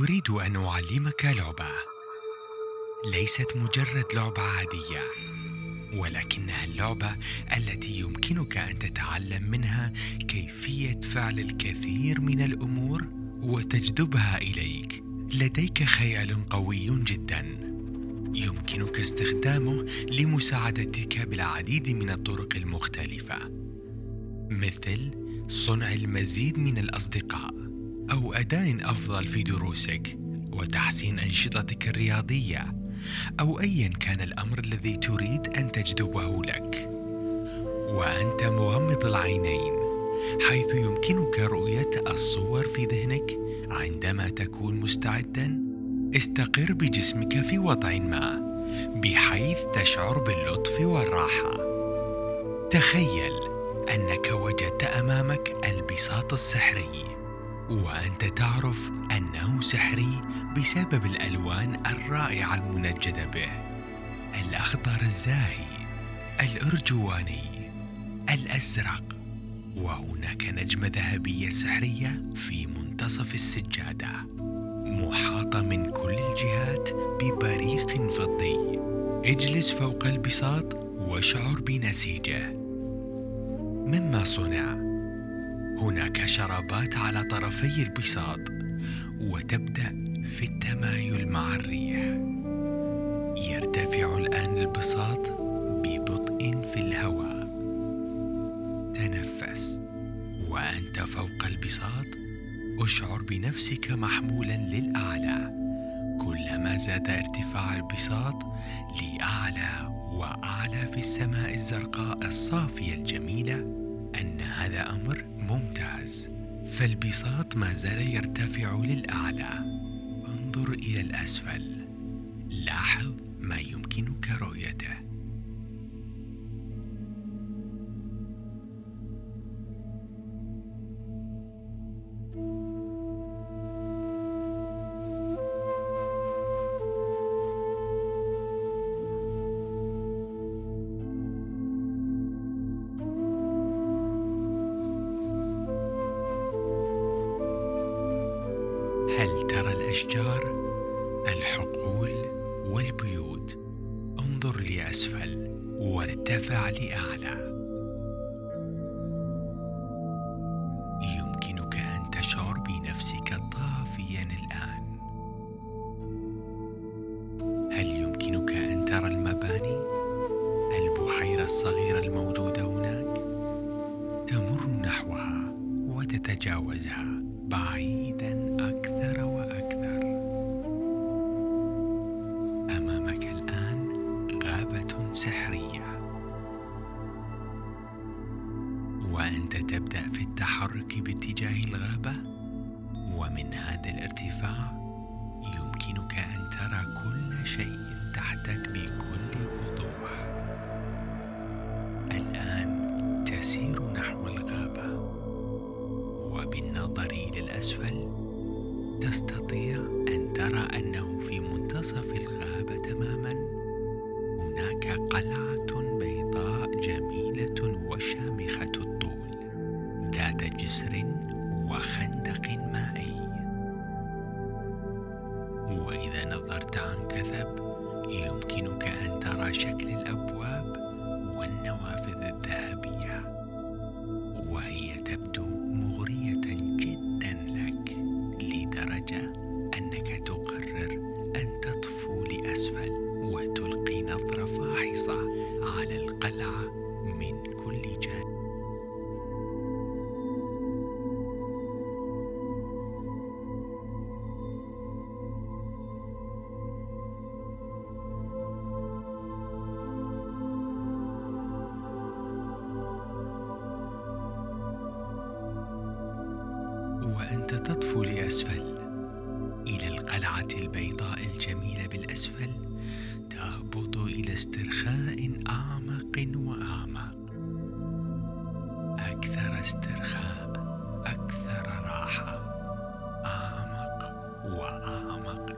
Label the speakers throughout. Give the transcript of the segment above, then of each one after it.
Speaker 1: أريد أن أعلمك لعبة. ليست مجرد لعبة عادية ولكنها اللعبة التي يمكنك أن تتعلم منها كيفية فعل الكثير من الأمور وتجذبها إليك. لديك خيال قوي جدا. يمكنك استخدامه لمساعدتك بالعديد من الطرق المختلفة مثل صنع المزيد من الأصدقاء. أو أداء أفضل في دروسك وتحسين أنشطتك الرياضية أو أيا كان الأمر الذي تريد أن تجذبه لك. وأنت مغمض العينين حيث يمكنك رؤية الصور في ذهنك عندما تكون مستعدا. استقر بجسمك في وضع ما بحيث تشعر باللطف والراحة. تخيل أنك وجدت أمامك البساط السحري. وأنت تعرف أنه سحري بسبب الألوان الرائعة المنجدة به. الأخضر الزاهي الأرجواني الأزرق. وهناك نجمة ذهبية سحرية في منتصف السجادة محاطة من كل الجهات ببريق فضي. اجلس فوق البساط واشعر بنسيجة. مما صنع هناك شرابات على طرفي البساط وتبدأ في التمايل مع الريح. يرتفع الآن البساط ببطء في الهواء. تنفس. وأنت فوق البساط أشعر بنفسك محمولا للأعلى. كلما زاد ارتفاع البساط لأعلى وأعلى في السماء الزرقاء الصافية الجميلة أن هذا أمر ممتاز. فالبساط ما زال يرتفع للأعلى. انظر إلى الأسفل. لاحظ ما يمكنك رؤيته. الأشجار الحقول والبيوت. انظر لأسفل وارتفع لأعلى. وأنت تبدأ في التحرك باتجاه الغابة؟ ومن هذا الارتفاع يمكنك أن ترى كل شيء تحتك بكل وضوح. الآن تسير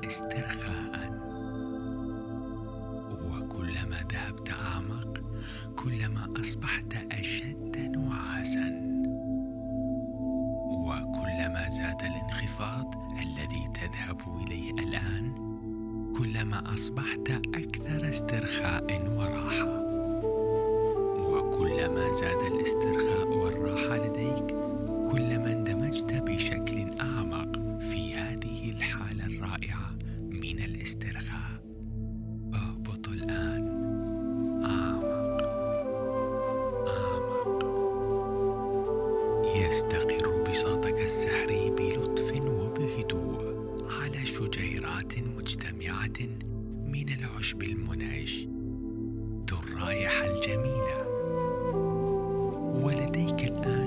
Speaker 1: استرخاء وكلما ذهبت أعمق كلما أصبحت أشد نعاسا وكلما كلما زاد الانخفاض الذي تذهب إليه الآن كلما أصبحت أكثر استرخاء وراحة. وكلما زاد الاسترخاء والراحة لديك كلما شجيرات مجتمعه من العشب المنعش ذو الرائحة الجميلة. ولديك الآن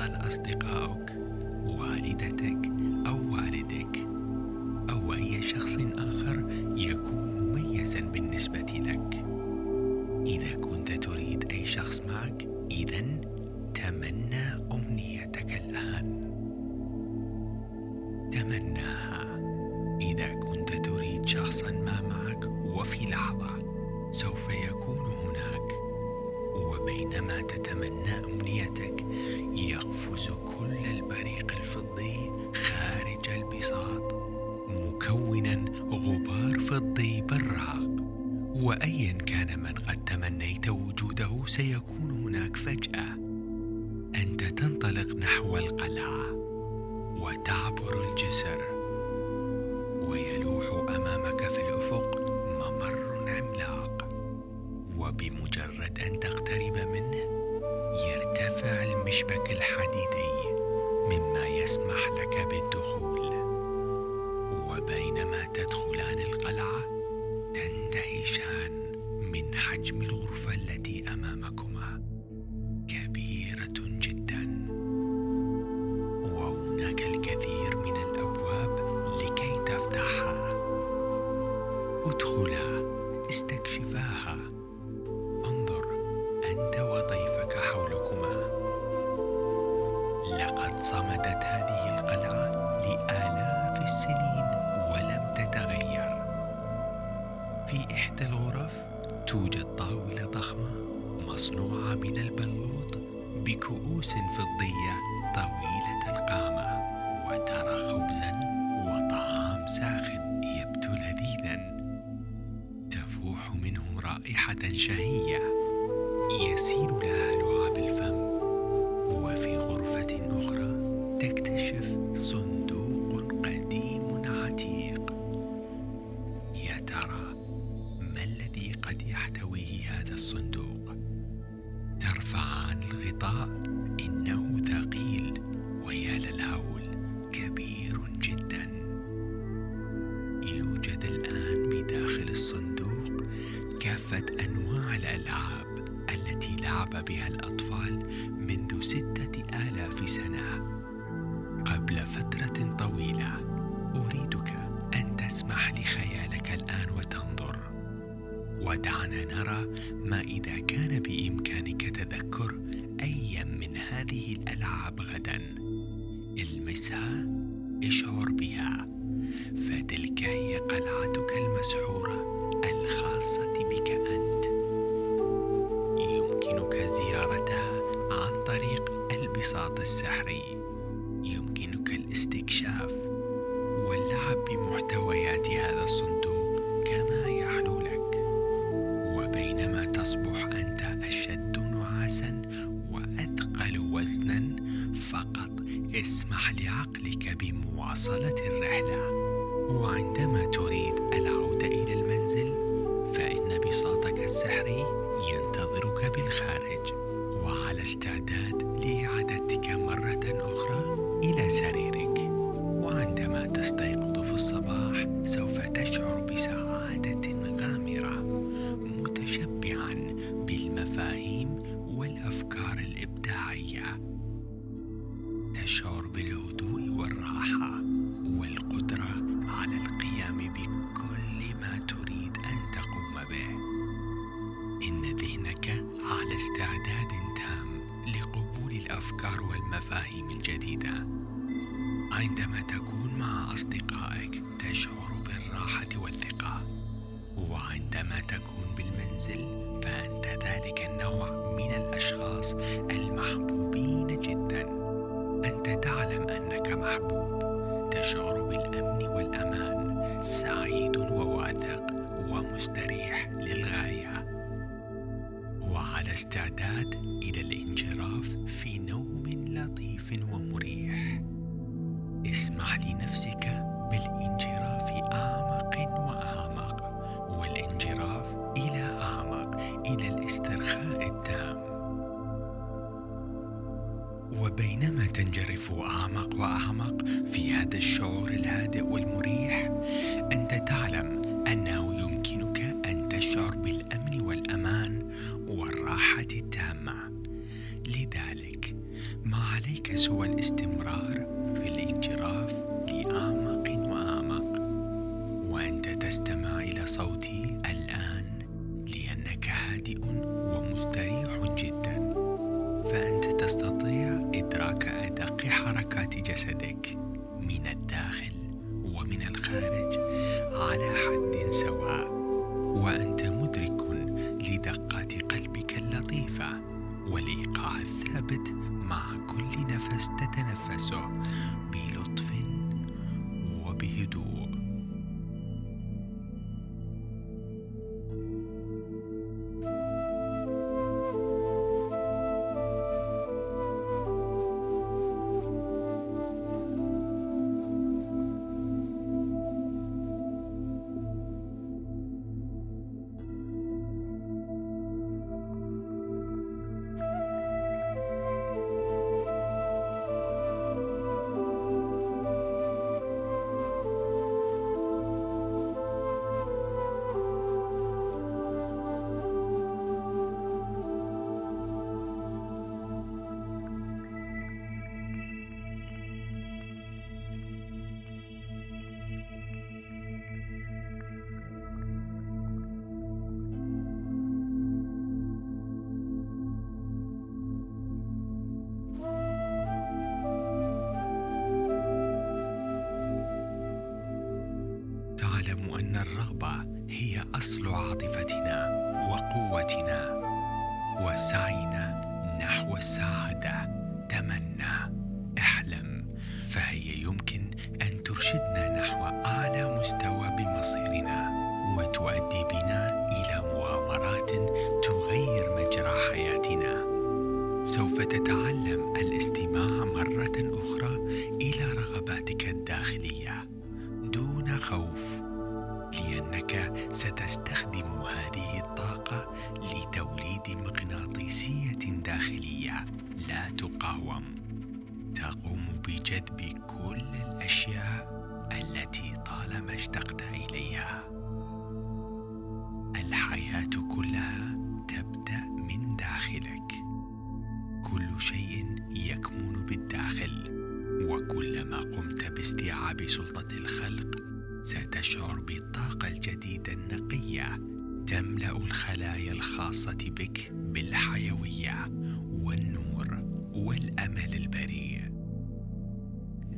Speaker 1: ربما أفضل اصدقائك والدتك أو والدك أو أي شخص آخر يكون مميزا بالنسبة لك. إذا كنت تريد أي شخص معك اذا تمنى أمنيتك الآن. تمناها. إذا كنت سيكون هناك فجأة. أنت تنطلق نحو القلعة وتعبر الجسر ويلوح أمامك في الأفق ممر عملاق. وبمجرد أن تقترب منه يرتفع المشبك الحديدي مما يسمح لك بالدخول. وبينما تدخلان في إحدى الغرف توجد طاولة ضخمة مصنوعة من البلوط بكؤوس فضية طويلة القامه وترى خبزا وطعام ساخن يبدو لذيذا تفوح منه رائحة شهية. كافه أنواع الألعاب التي لعب بها الأطفال منذ ستة آلاف سنة. قبل فترة طويلة أريدك أن تسمح لخيالك الآن وتنظر. ودعنا نرى ما إذا كان بإمكانك تذكر ايا من هذه الألعاب غدا. المسها اشعر تصبح أنت أشد نعاسا وأثقل وزنا. فقط اسمح لعقلك بمواصلة الرحلة. وعندما تريد العودة إلى المنزل فإن بساطك السحري ينتظرك بالخارج. وعلى استعداد لإعادتك مرة أخرى إلى سريرك. الأفكار والمفاهيم الجديدة. عندما تكون مع أصدقائك تشعر بالراحة والثقة وعندما تكون بالمنزل فأنت ذلك النوع من الأشخاص المحبوبين جدا. أنت تعلم أنك محبوب. تشعر بالأمن والأمان سعيد وواثق ومستريح للغاية. وعلى استعداد إلى الانجراف في لطيف ومريح. اسمح لنفسك بالانجراف أعمق وأعمق والانجراف إلى أعمق إلى الاسترخاء التام. وبينما تنجرف أعمق وأعمق في هذا الشعور الهادئ والمريح door. الرغبة هي أصل عاطفتنا وقوتنا. وسعينا نحو السعادة. تمنى احلم. فهي يمكن أن ترشدنا تقاوم. تقوم بجذب كل الأشياء التي طالما اشتقت إليها. الحياة كلها تبدأ من داخلك. كل شيء يكمن بالداخل وكلما قمت باستيعاب سلطة الخلق ستشعر بالطاقة الجديدة النقية تملأ الخلايا الخاصة بك بالحيوية. والأمل البريء.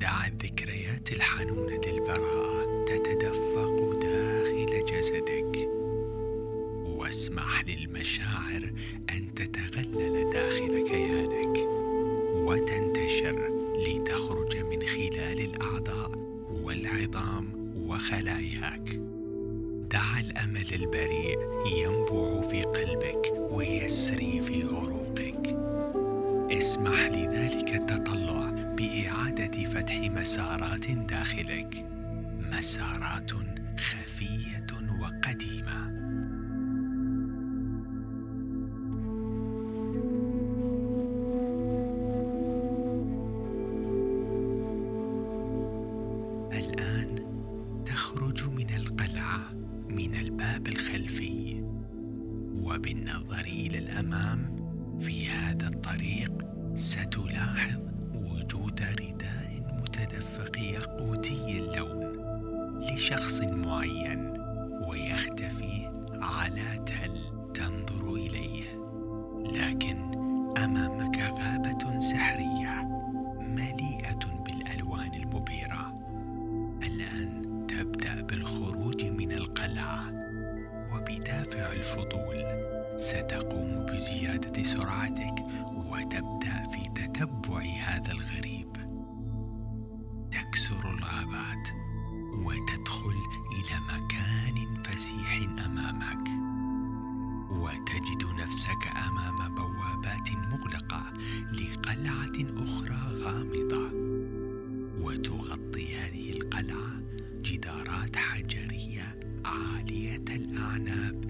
Speaker 1: دع الذكريات الحنونه للبراءة تتدفق داخل جسدك. واسمح للمشاعر أن تتغلل داخل كيانك. وتنتشر لتخرج من خلال الأعضاء والعظام وخلاياك. دع الأمل البريء ينبع في قلبك. متدفق ياقوتي اللون لشخص معين ويختفي على تل تنظر إليه. لكن أمامك غابة سحرية مليئة بالألوان المبهرة. الآن تبدأ بالخروج من القلعة وبدافع الفضول ستقوم بزيادة سرعتك. القلعة جدارات حجرية عالية الأعناب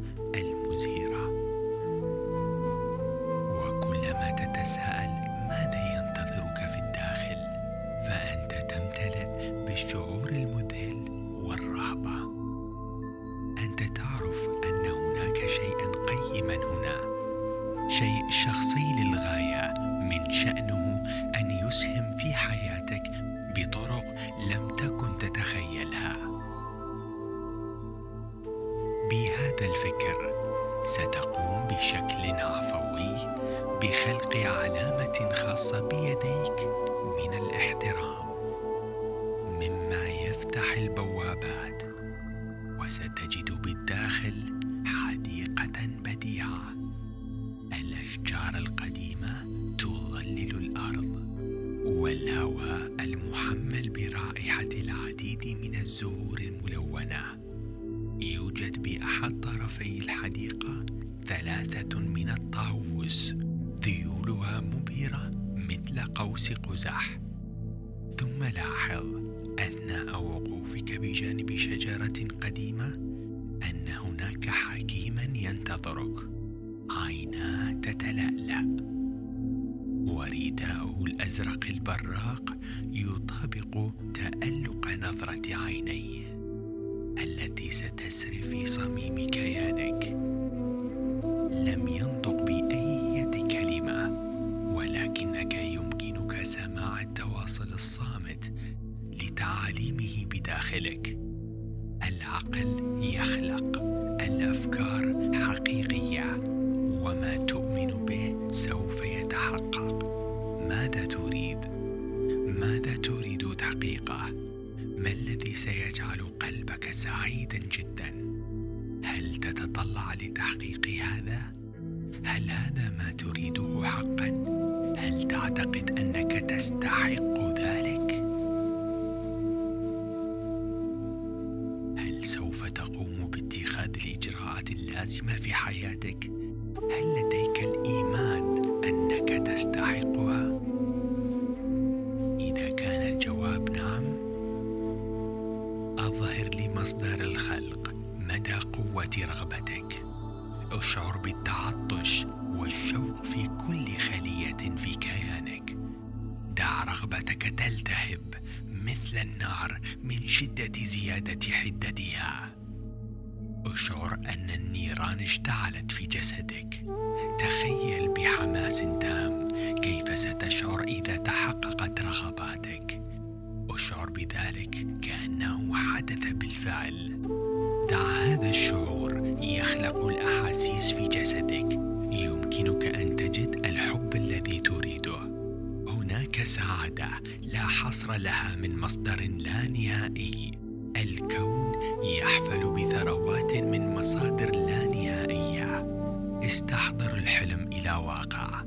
Speaker 1: البوابات وستجد بالداخل حديقة بديعة. الأشجار القديمة تظلل الأرض والهواء المحمل برائحة العديد من الزهور الملونة. يوجد بأحد طرفي الحديقة ثلاثة من الطاووس ذيولها مبهرة مثل قوس قزح. شجرة قديمة أن هناك حكيما ينتظرك عيناه تتلألأ. ورداءه الأزرق البراق يطابق تألق نظرة عينيه التي ستسري في صميم كيانك. هل لديك الإيمان أنك تستحقها؟ إذا كان الجواب نعم أظهر لي مصدر الخلق مدى قوة رغبتك. أشعر بالتعطش والشوق في كل خلية في كيانك. دع رغبتك تلتهب مثل النار من شدة زيادة حدتها. أشعر أن النيران اشتعلت في جسدك. تخيل بحماس تام كيف ستشعر إذا تحققت رغباتك. أشعر بذلك كأنه حدث بالفعل. دع هذا الشعور يخلق الأحاسيس في جسدك. يمكنك أن تجد الحب الذي تريده. هناك سعادة لا حصر لها من مصدر لا نهائي. الكون يحفل بثروات من مصادر لا نهائية. استحضر الحلم إلى واقع.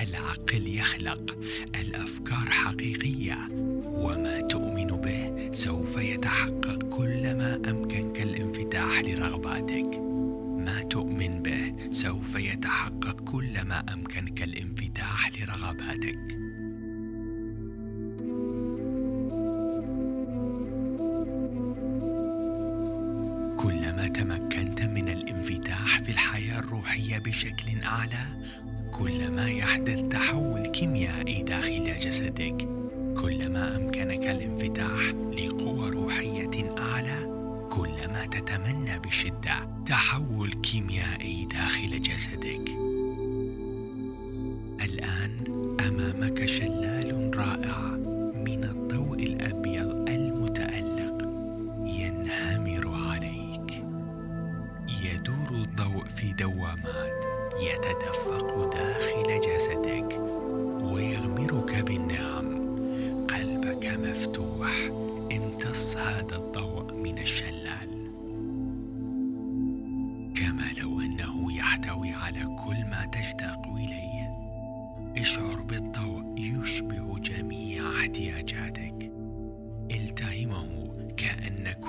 Speaker 1: العقل يخلق. الأفكار حقيقية. وما تؤمن به سوف يتحقق كلما أمكنك الانفتاح لرغباتك. ما تؤمن به سوف يتحقق كلما أمكنك الانفتاح لرغباتك. بشكل أعلى كلما يحدث تحول كيميائي داخل جسدك. كلما أمكنك الانفتاح لقوى روحية أعلى. كلما تتمنى بشدة تحول كيميائي داخل جسدك.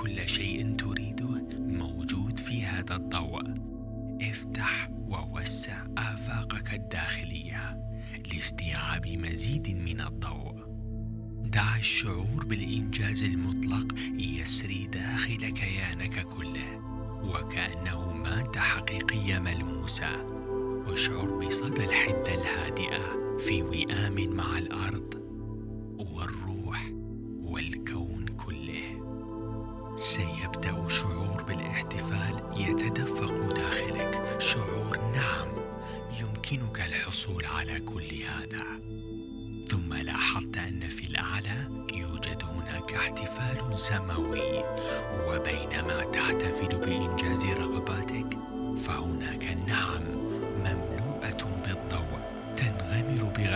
Speaker 1: كل شيء تريده موجود في هذا الضوء. افتح ووسع آفاقك الداخلية لاستيعاب مزيد من الضوء. دع الشعور بالإنجاز المطلق يسري داخل كيانك كله وكأنه ماده حقيقيه ملموسة. اشعر بصدى الحدة الهادئة في وئام مع الأرض والروح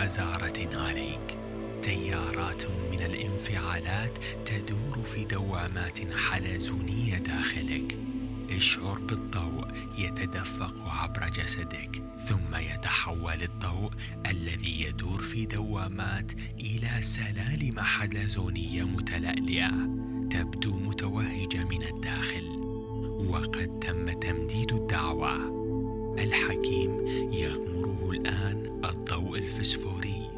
Speaker 1: بغزاره عليك. تيارات من الانفعالات تدور في دوامات حلزونية داخلك. اشعر بالضوء يتدفق عبر جسدك ثم يتحول الضوء الذي يدور في دوامات إلى سلالم حلزونية متلألئة تبدو متوهجة من الداخل. وقد تم تمديد الدعوة. الحكيم يغمره الآن الضوء الفسفوري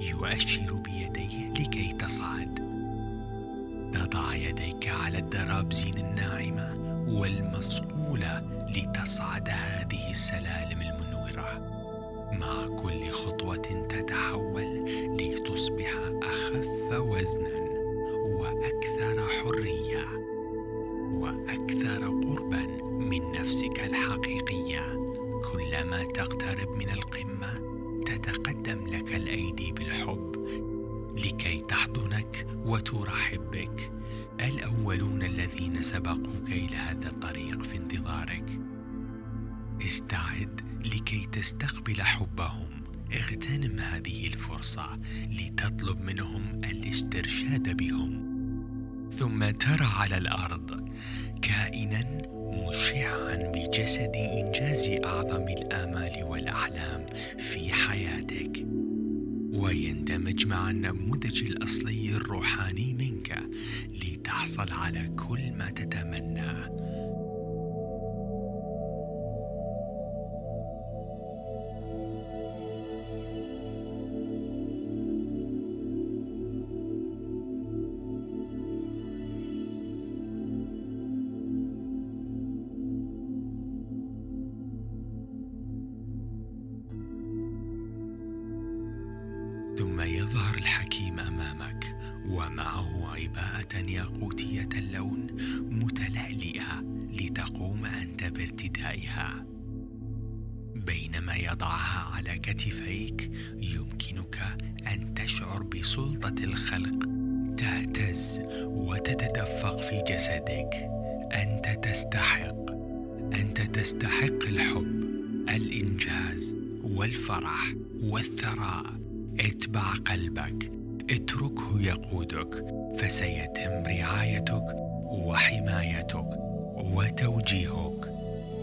Speaker 1: يؤشر بيديه لكي تصعد. تضع يديك على الدرابزين الناعمة والمصقوله لتصعد هذه السلالم المنورة. مع كل خطوة تتحول لتصبح أخف وزنا وأكثر حرية وأكثر قربا من نفسك الحقيقية. كلما تقترب من القمة تتقدم لك الأيدي بالحب لكي تحضنك وترحب بك الأولون الذين سبقوك إلى هذا الطريق في انتظارك. استعد لكي تستقبل حبهم. اغتنم هذه الفرصة لتطلب منهم الاسترشاد بهم. ثم ترى على الأرض كائنا مشعا بجسد إنجاز أعظم الآمال والأحلام في حياتك. ويندمج مع النموذج الأصلي الروحاني منك لتحصل على كل ما تتمناه بسلطة الخلق تهتز وتتدفق في جسدك. أنت تستحق أنت تستحق الحب الإنجاز والفرح والثراء. اتبع قلبك اتركه يقودك فسيتم رعايتك وحمايتك وتوجيهك.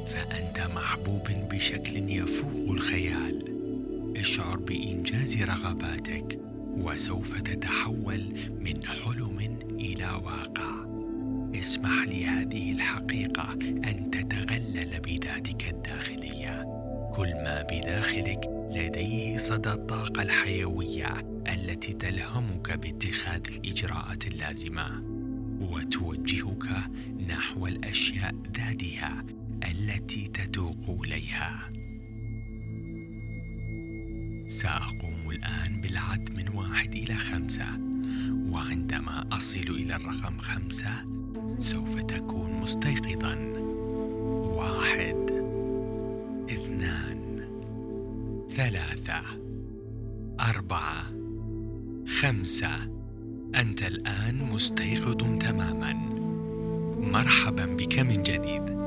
Speaker 1: فأنت محبوب بشكل يفوق الخيال. اشعر بإنجاز رغباتك. وسوف تتحول من حلم إلى واقع. اسمح لهذه الحقيقة أن تتغلل بذاتك الداخلية. كل ما بداخلك لديه صدى الطاقة الحيوية التي تلهمك باتخاذ الإجراءات اللازمة. وتوجهك نحو الأشياء ذاتها التي تتوق إليها. سأقوم الآن بالعد من واحد إلى خمسة وعندما أصل إلى الرقم خمسة سوف تكون مستيقظا. واحد اثنان ثلاثة أربعة خمسة. أنت الآن مستيقظ تماما. مرحبا بك من جديد.